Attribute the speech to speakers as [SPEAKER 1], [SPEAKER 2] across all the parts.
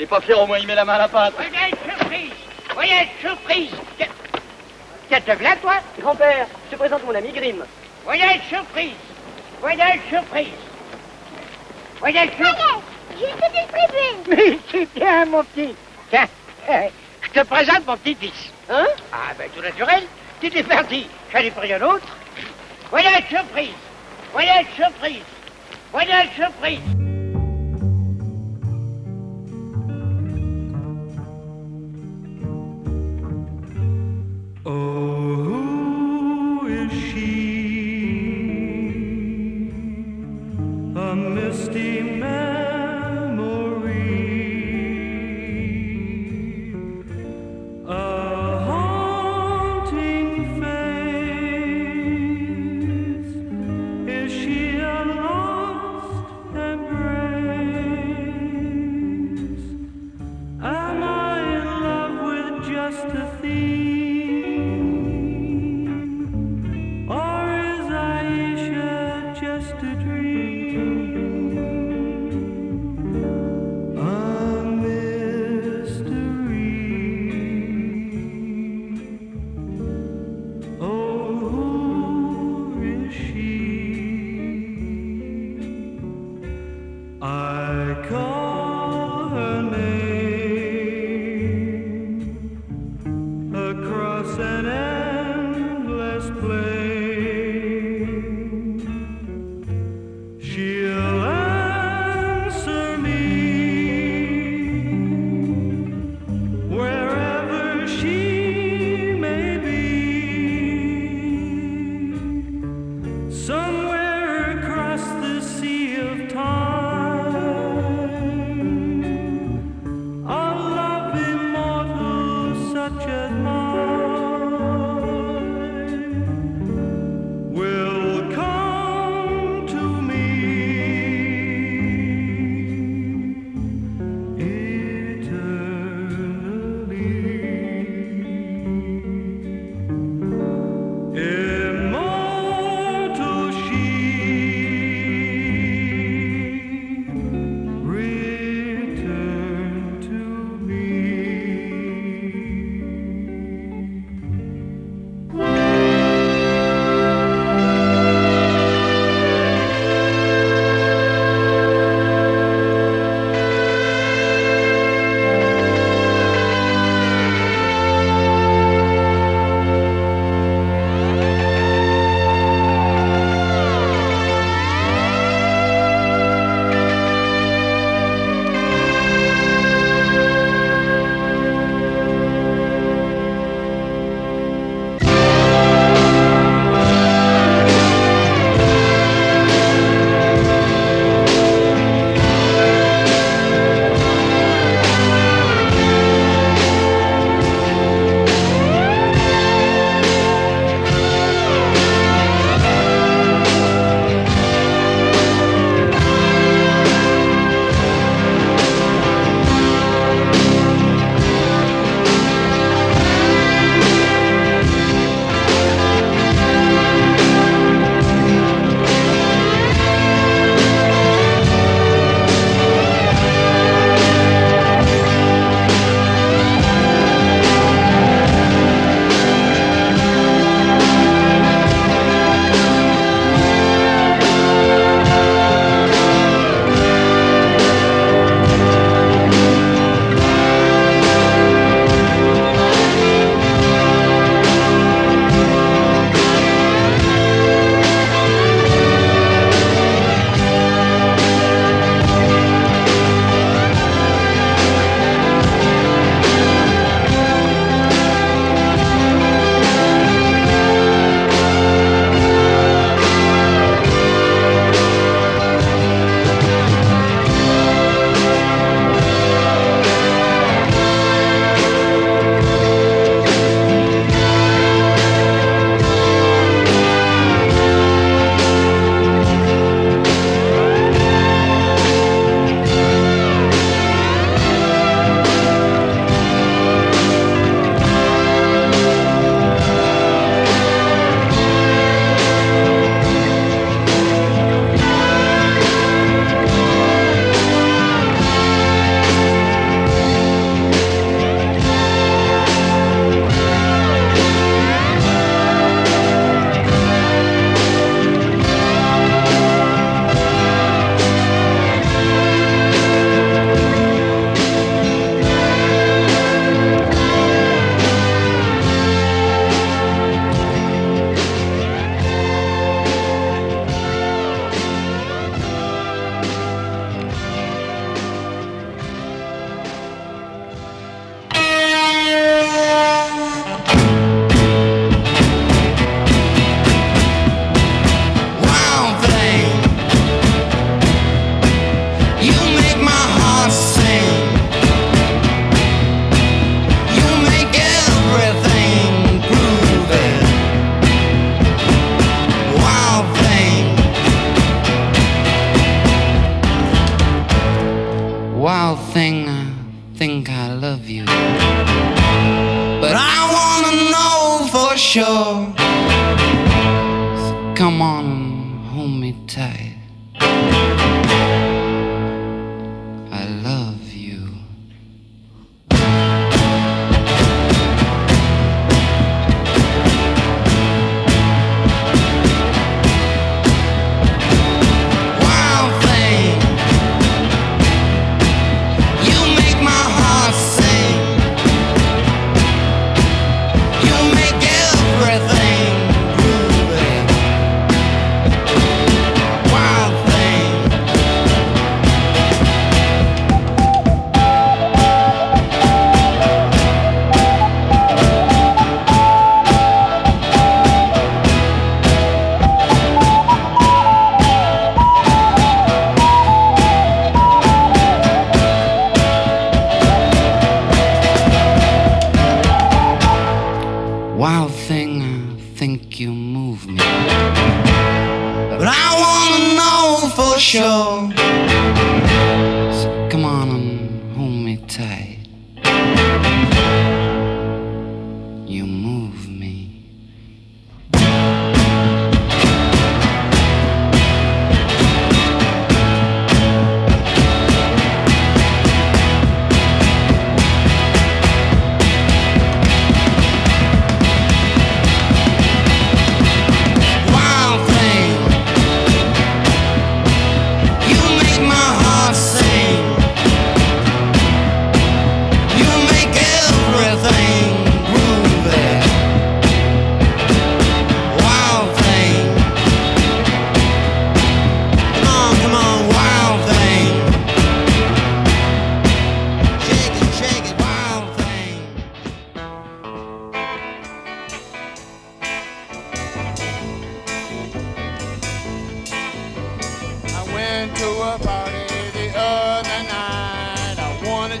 [SPEAKER 1] il est pas fier, au moins il met la main à la pâte.
[SPEAKER 2] Voyage surprise Voyage surprise Qu'est-ce que là, toi
[SPEAKER 3] Grand-père, je te présente mon ami Grimm.
[SPEAKER 2] Voyage surprise Voyage surprise Voyage surprise
[SPEAKER 4] J'ai une petite prévue.
[SPEAKER 2] Mais c'est bien, mon petit. Tiens, euh, je te présente mon petit-fils.
[SPEAKER 3] Hein?
[SPEAKER 2] Ah, ben tout naturel. Tu t'es parti. Ai pris un autre. Voyage surprise. Voyage surprise. Voyage surprise.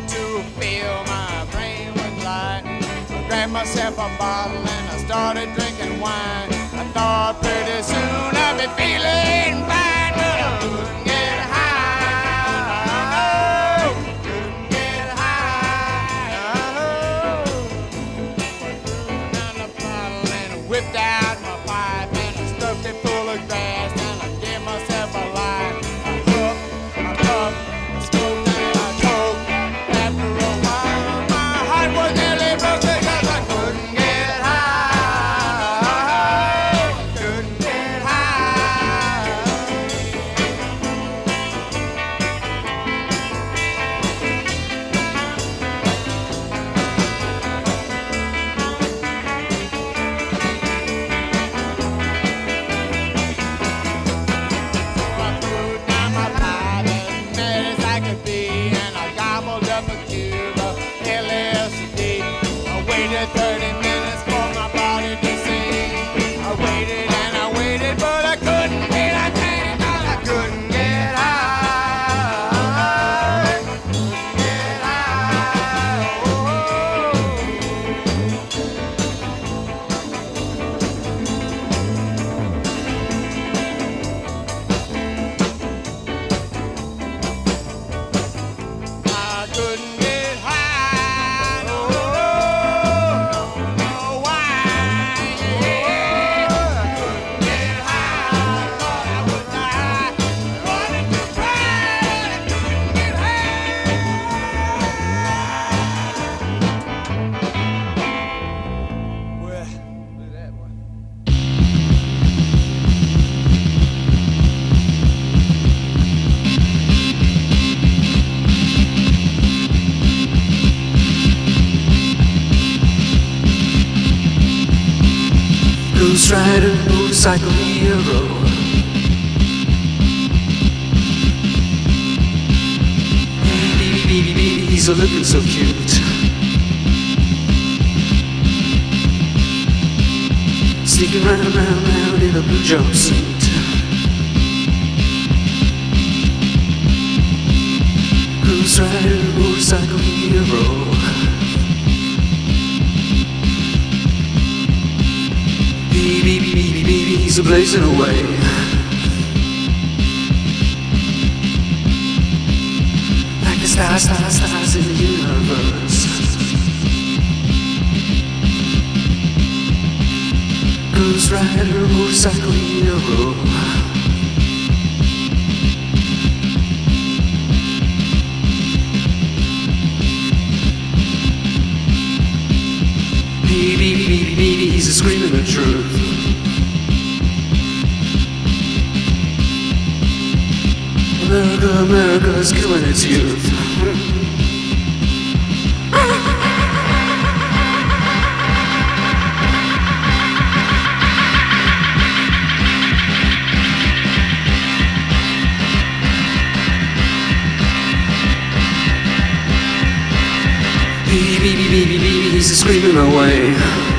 [SPEAKER 5] started to feel my brain was light. I grabbed myself a bottle and I started drinking wine. I thought pretty soon I'd be feeling fine.
[SPEAKER 6] motorcycle hero. Baby, he's a looking so cute. Sneaking round, round, round in a blue jumpsuit. Ghost rider, motorcycle hero. he's a blazing away. Like the stars, stars, stars in the universe. Ghost Rider motorcycle hero. Baby, baby, baby, he's a screaming the truth. America, America is killing its youth. Baby, baby, baby, baby, he's screaming away.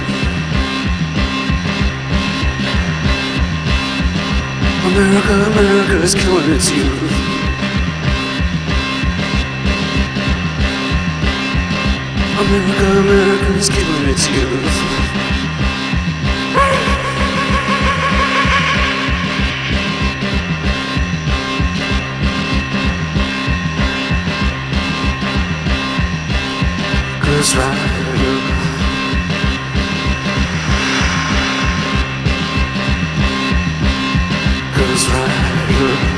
[SPEAKER 6] America, America is killing its youth. America, America is killing its youth. Ghost Rider.
[SPEAKER 7] You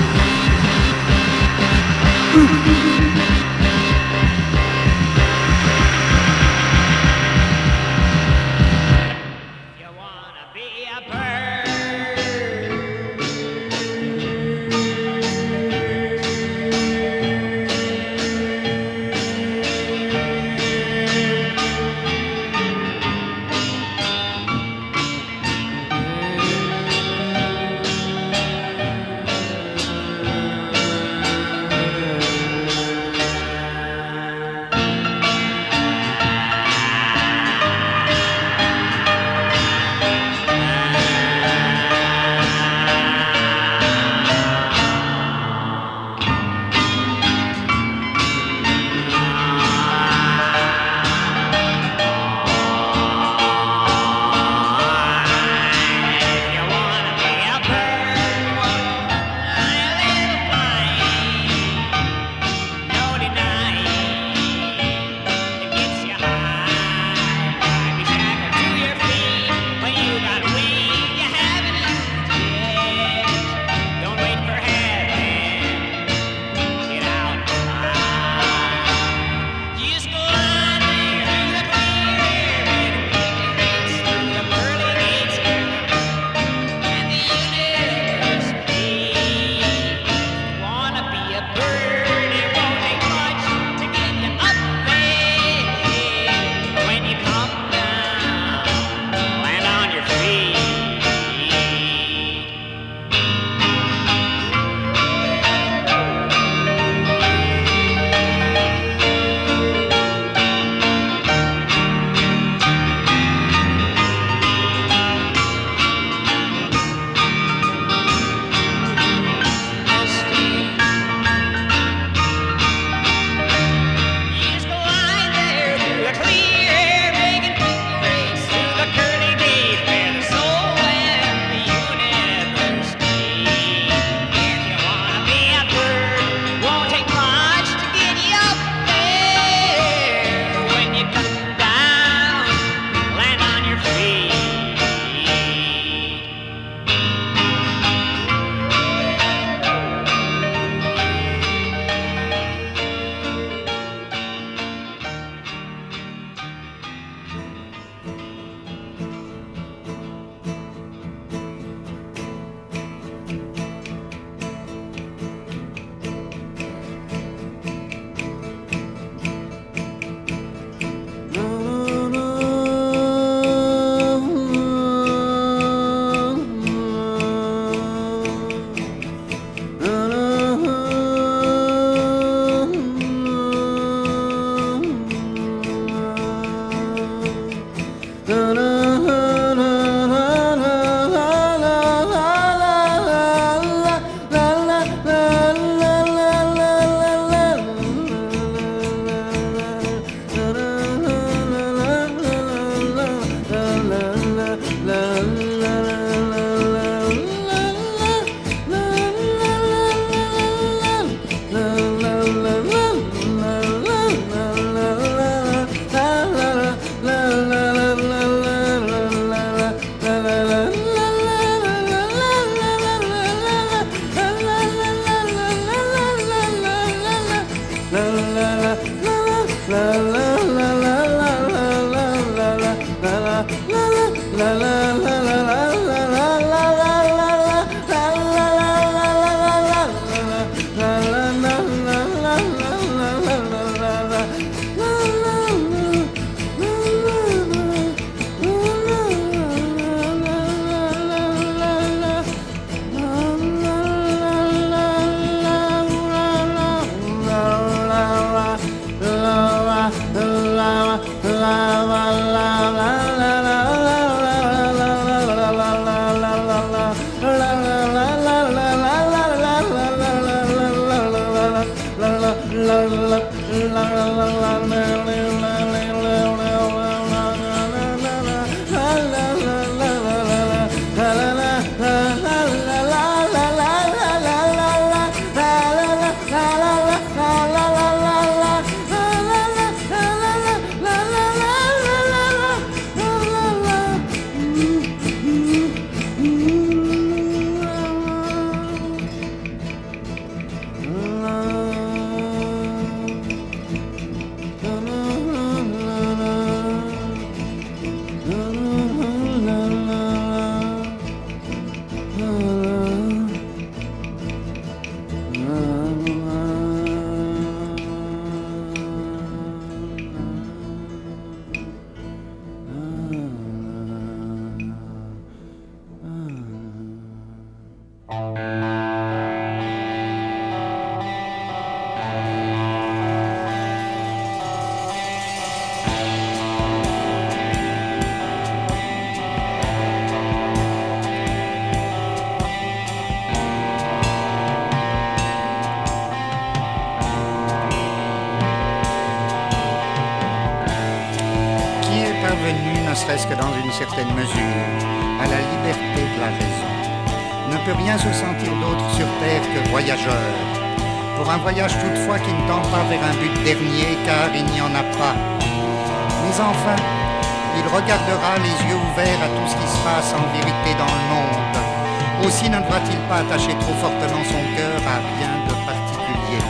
[SPEAKER 8] pas attacher trop fortement son cœur à rien de particulier.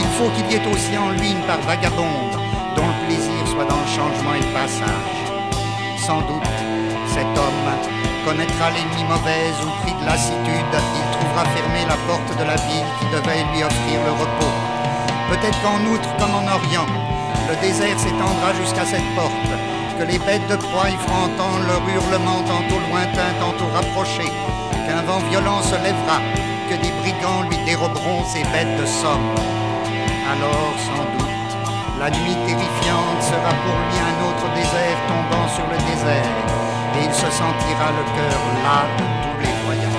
[SPEAKER 8] Il faut qu'il y ait aussi en lui une part vagabonde, dont le plaisir soit dans le changement et le passage. Sans doute, cet homme connaîtra l'ennemi mauvaise ou pris de lassitude, il trouvera fermée la porte de la ville qui devait lui offrir le repos. Peut-être qu'en outre, comme en Orient, le désert s'étendra jusqu'à cette porte, que les bêtes de proie y feront entendre leur hurlement tantôt lointain, tantôt rapproché, qu'un vent violent se lèvera, que des brigands lui déroberont ses bêtes de somme. Alors, sans doute, la nuit terrifiante sera pour lui un autre désert tombant sur le désert, et il se sentira le cœur las de tous les voyages.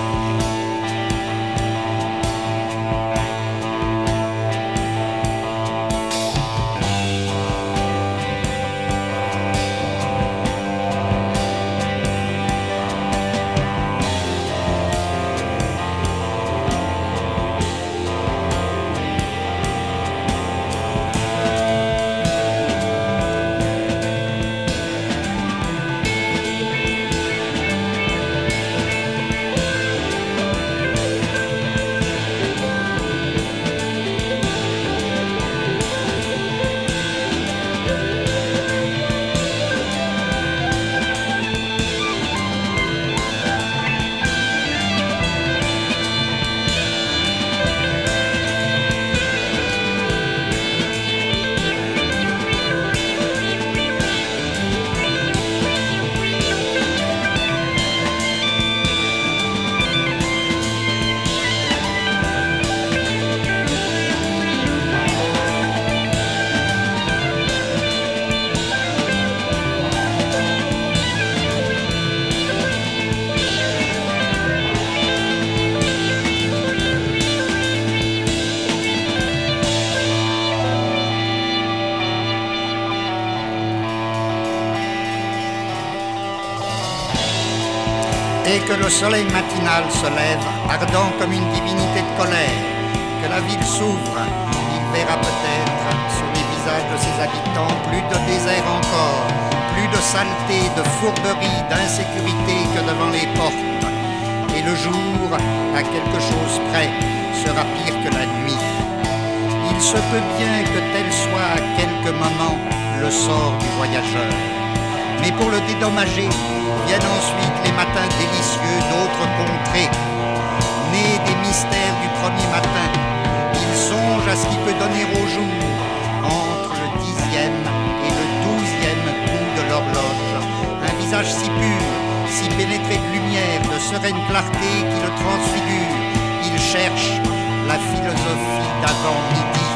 [SPEAKER 8] Soleil matinal se lève, ardent comme une divinité de colère, que la ville s'ouvre, il verra peut-être sur les visages de ses habitants plus de désert encore, plus de saleté, de fourberie, d'insécurité que devant les portes. Et le jour, à quelque chose près, sera pire que la nuit. Il se peut bien que tel soit à quelques moments le sort du voyageur. Mais pour le dédommager, viennent ensuite les matins délicieux d'autres contrées. Nés des mystères du premier matin, il songe à ce qui peut donner au jour entre le dixième et le douzième coup de l'horloge. Un visage si pur, si pénétré de lumière, de sereine clarté qui le transfigure. Il cherche la philosophie d'avant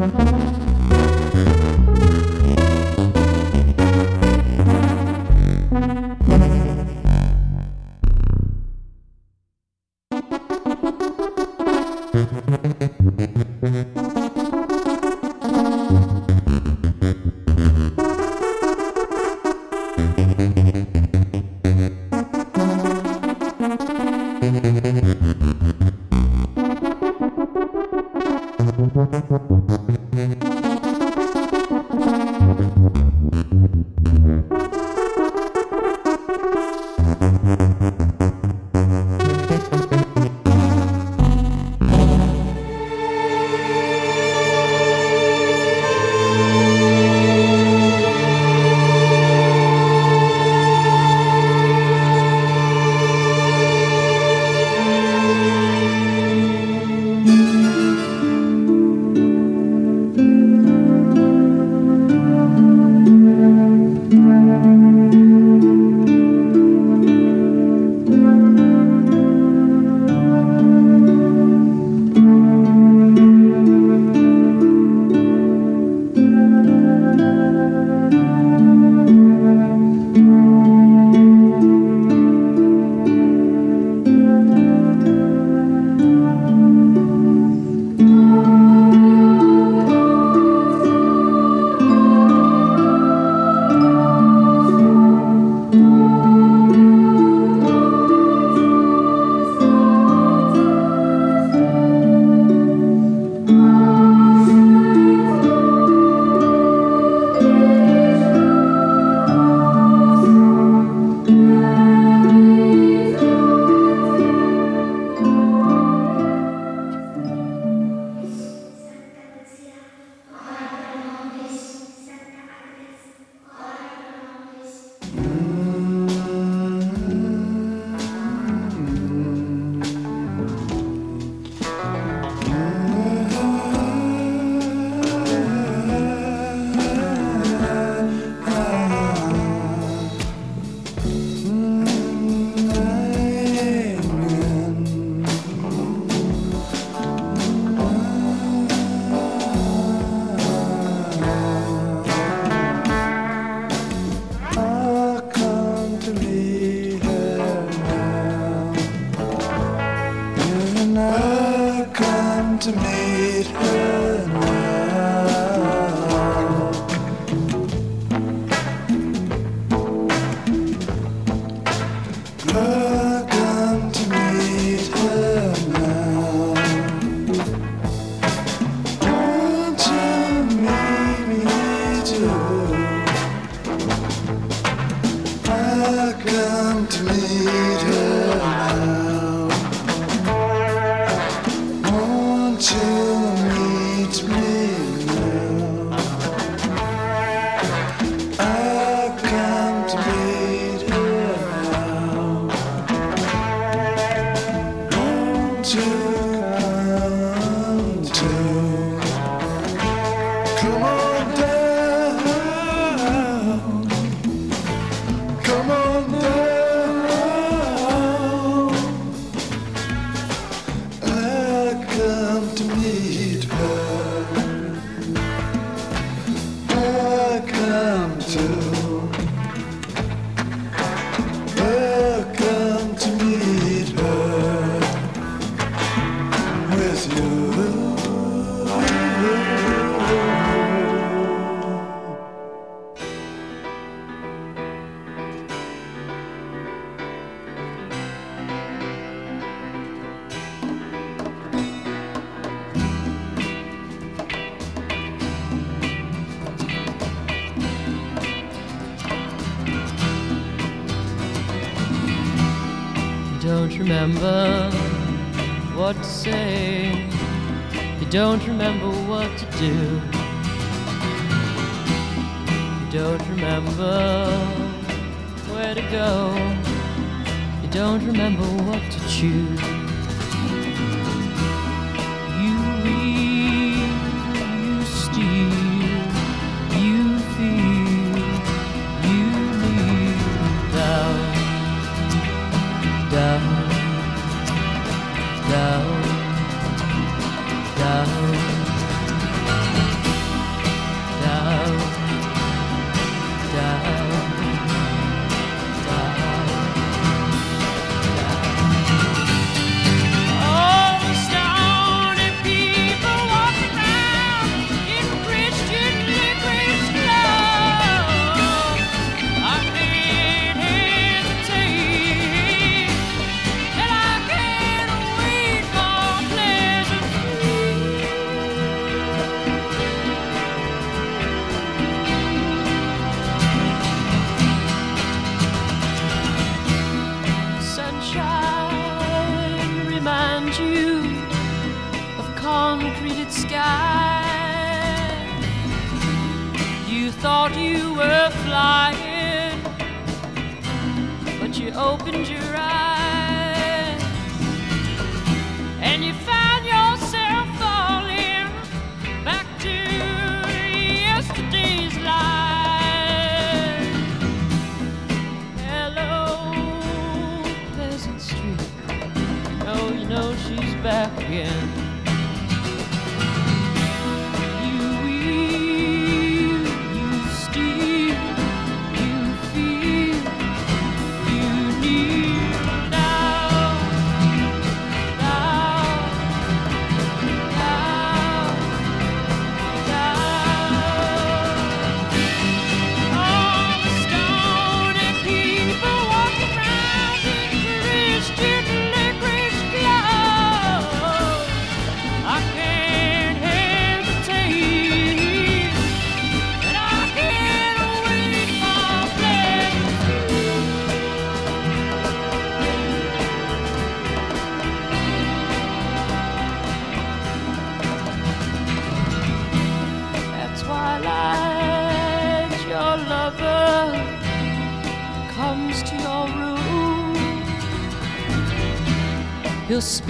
[SPEAKER 9] Mm-hmm.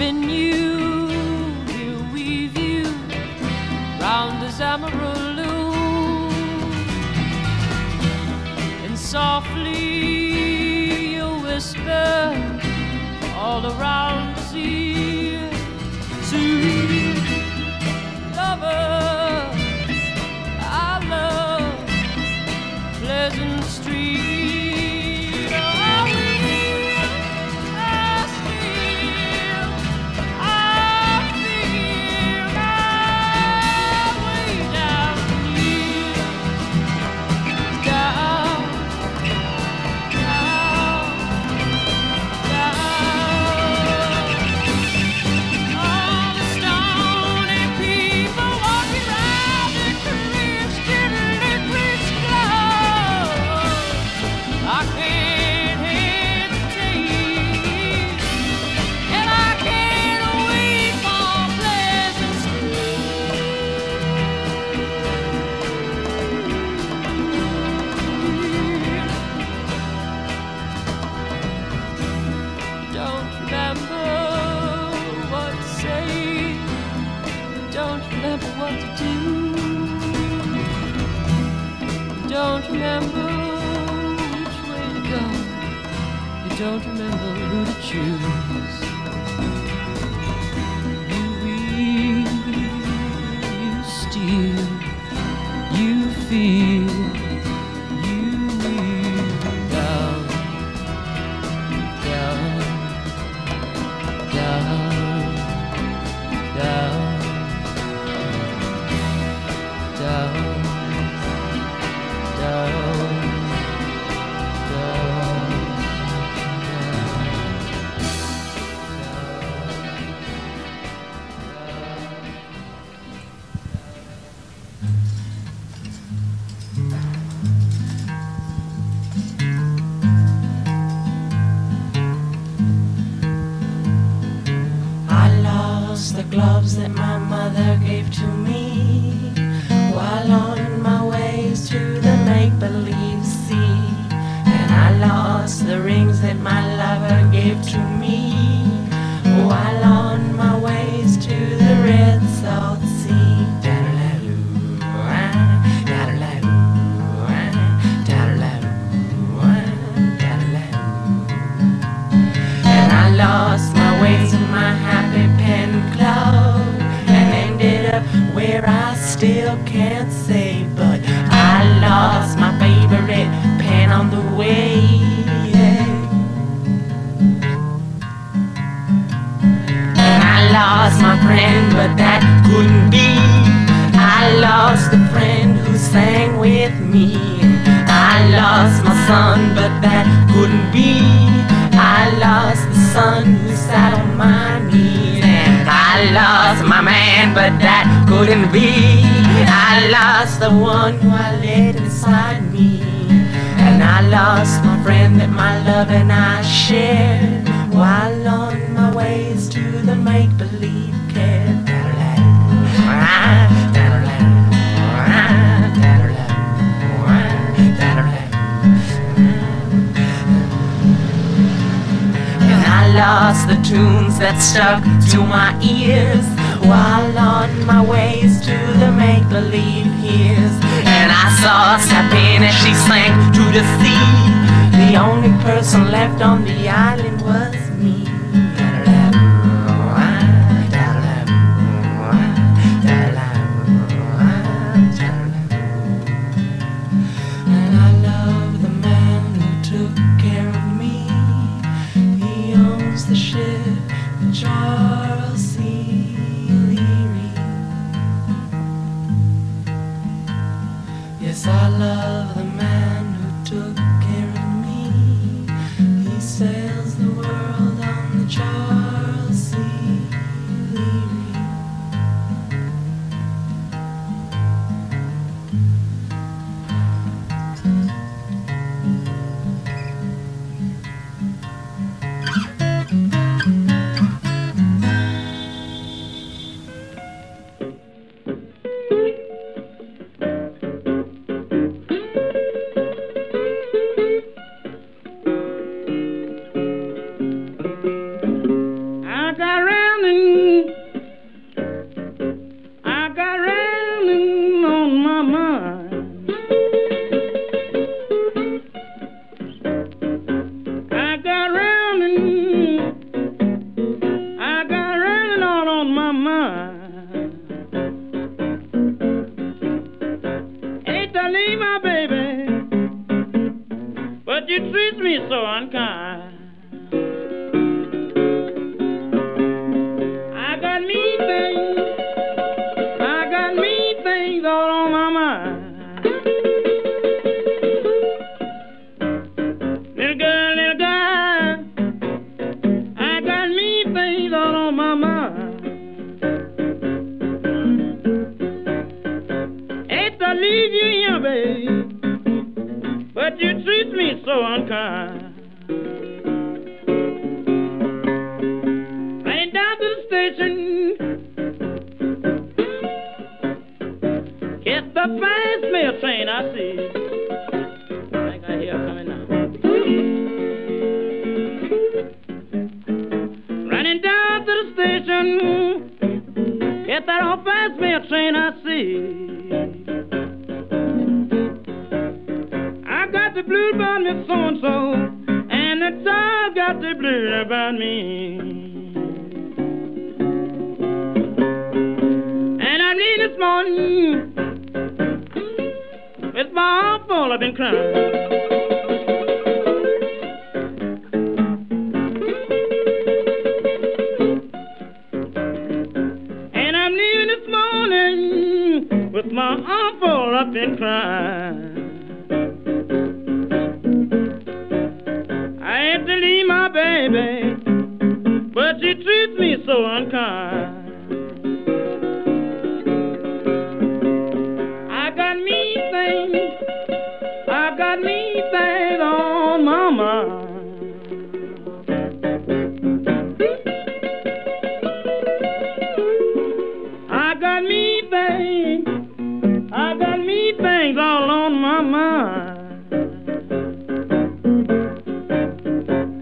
[SPEAKER 9] been you, you weave you round as amarillo, and softly you whisper all around the
[SPEAKER 10] sea. I lost the tunes that stuck to my ears while on my ways to the make believe years. And I saw Sabine as she sank to the sea. The only person left on the island was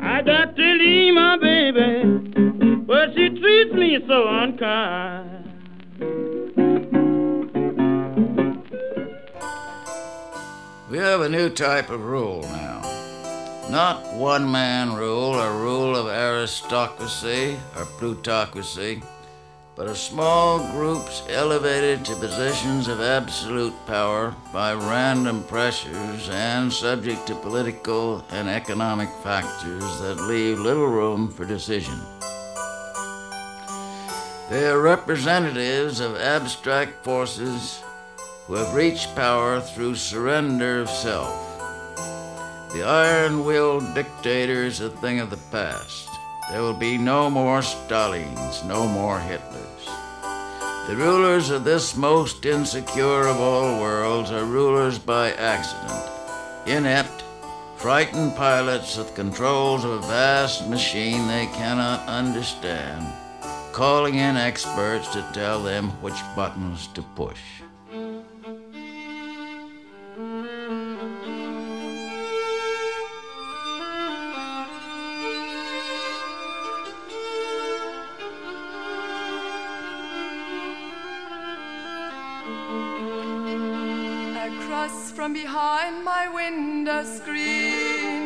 [SPEAKER 10] I
[SPEAKER 6] got to leave my baby, but she treats me so unkind.
[SPEAKER 11] We have a new type of rule now. Not one man rule, a rule of aristocracy or plutocracy but of small groups elevated to positions of absolute power by random pressures and subject to political and economic factors that leave little room for decision. They are representatives of abstract forces who have reached power through surrender of self. The iron willed dictator is a thing of the past. There will be no more Stalins, no more Hitlers. The rulers of this most insecure of all worlds are rulers by accident, inept, frightened pilots with controls of a vast machine they cannot understand, calling in experts to tell them which buttons to push.
[SPEAKER 12] Behind my window screen,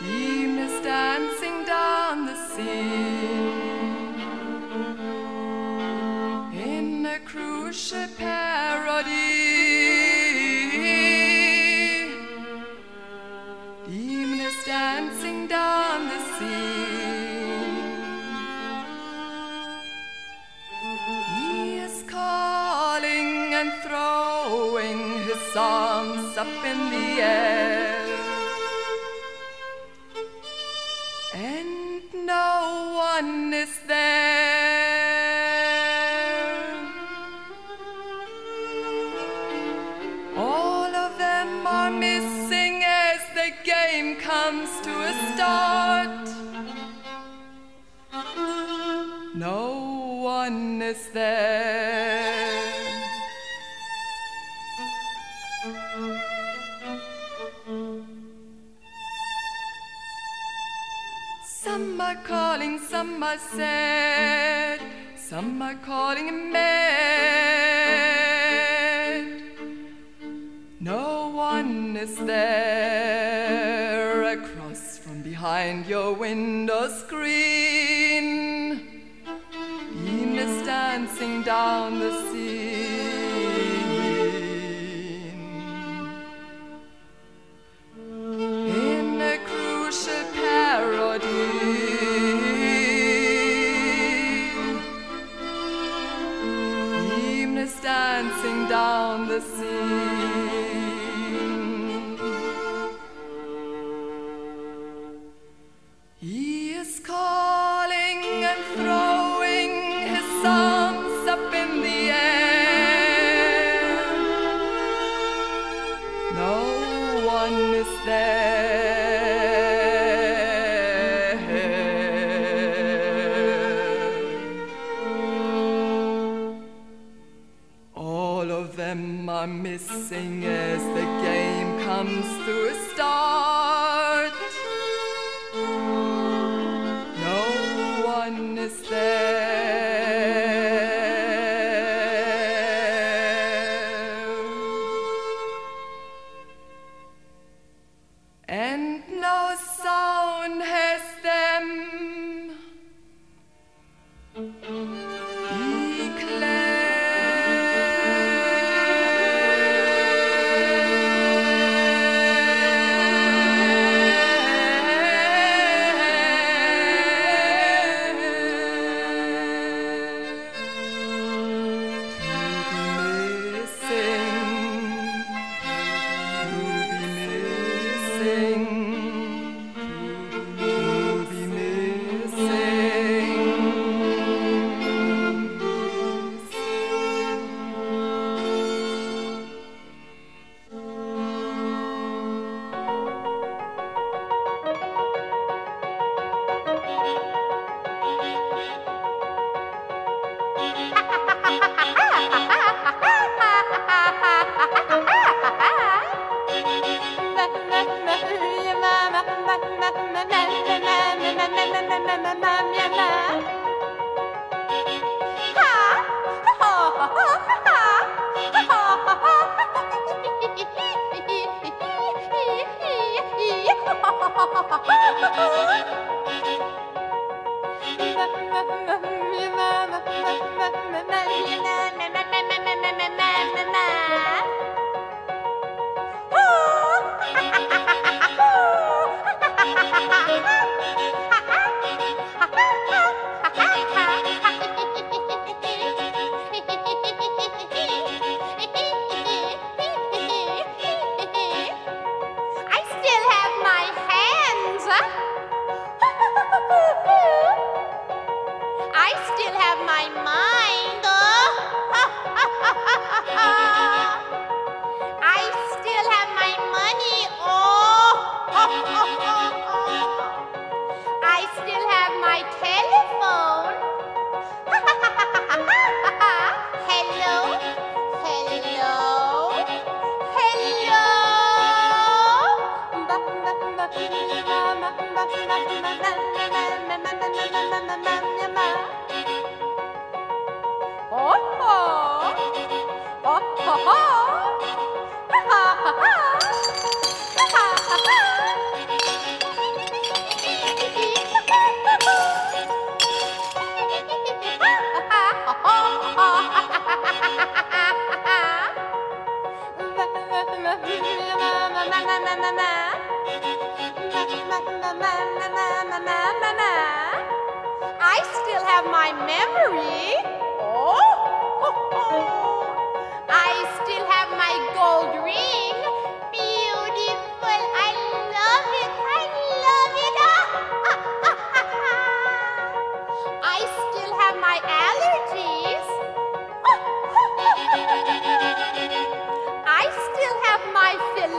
[SPEAKER 12] beam is dancing down the scene in a crucial parody. Demon is dancing down the scene. In. And no one is there. All of them are missing as the game comes to a start. No one is there. Some are sad, some are calling him mad. No one is there across from behind your window screen. Beam is dancing down the are missing as the game comes to a start.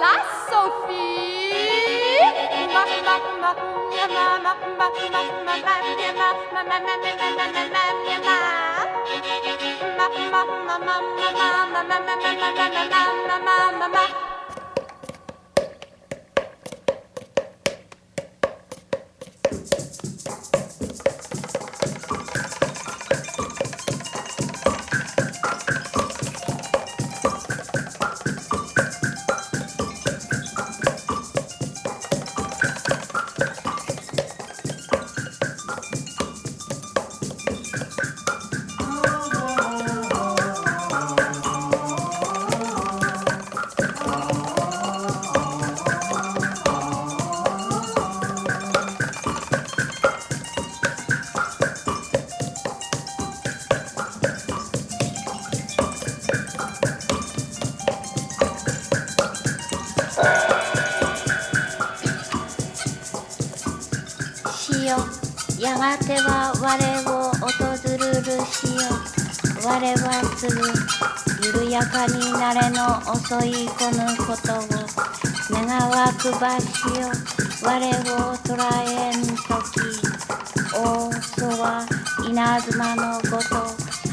[SPEAKER 13] My
[SPEAKER 14] やては我を訪るるしよ我はすぐ緩やかになれの遅いこぬことを願わくばしよ。我を捉えんとき大そは稲妻のごと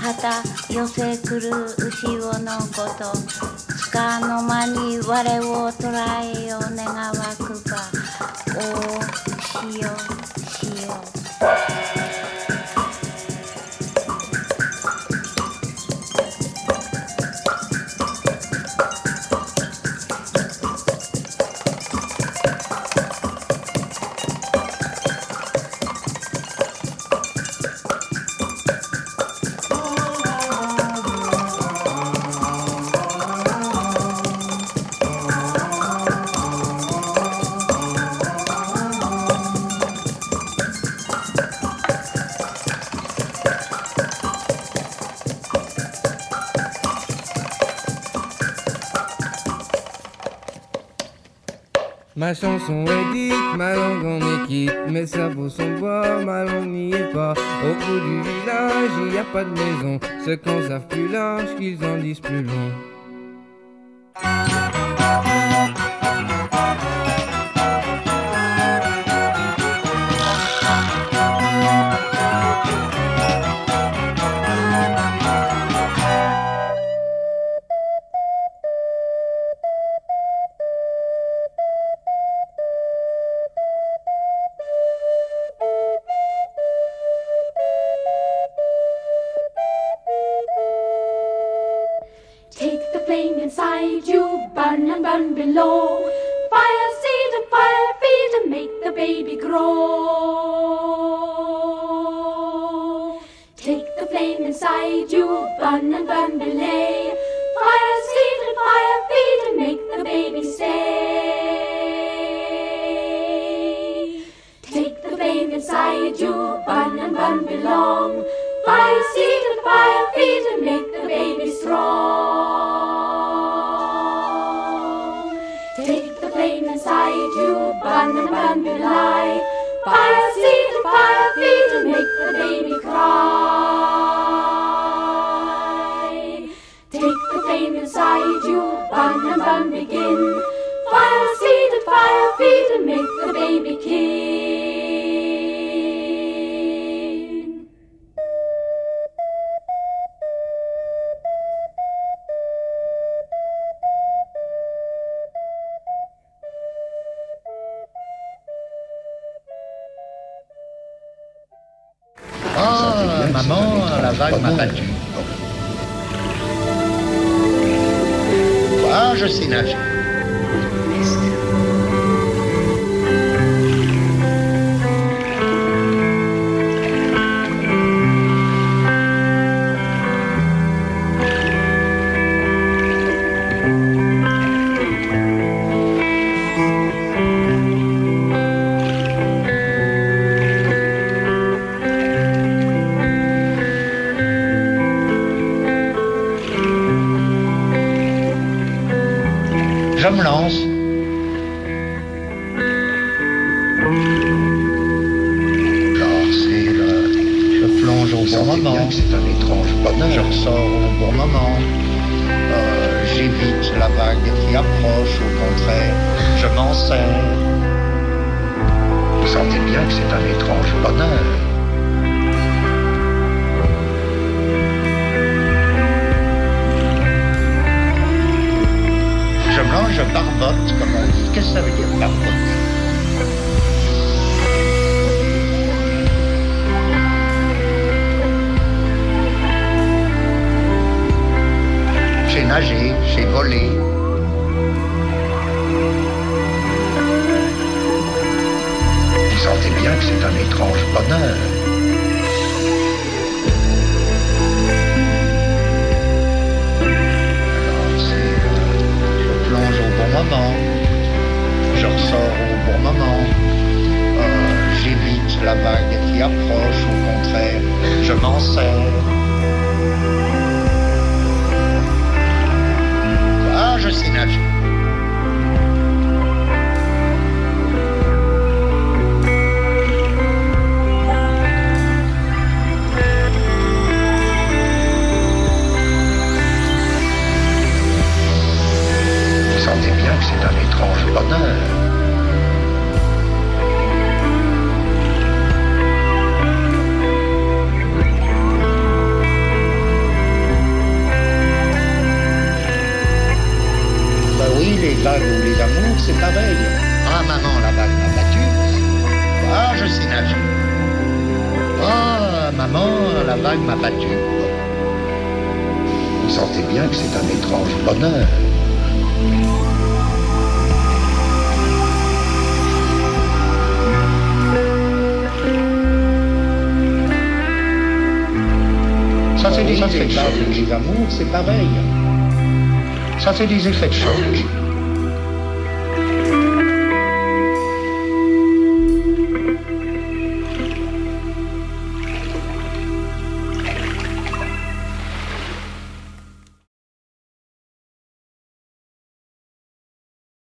[SPEAKER 14] 旗寄せくる牛尾のごとつかの間に我を捉えよ願わくば。おしよ。
[SPEAKER 15] Ma chanson est dite, ma langue en est quitte, mes sabots sont bois, ma langue n'y est pas. Au bout du village, il n'y a pas de maison, ceux qu'on savent plus large qu'ils en disent plus long.
[SPEAKER 8] J'ai nagé, j'ai volé. Vous sentez bien que c'est un étrange bonheur. Alors c'est... je plonge au bon moment. Je ressors au bon moment. Euh, J'évite la vague qui approche, au contraire, je m'en sers. Vous sentez bien que c'est un étrange bonheur. Les vagues ou les amours, c'est pareil. Ah, maman, la vague m'a battu. Ah, je sais nager. Ah, maman, la vague m'a battu. Vous sentez bien que c'est un étrange bonheur. Ça, c'est des effets de choc. Les amours, c'est pareil. Ça, c'est des effets de choc.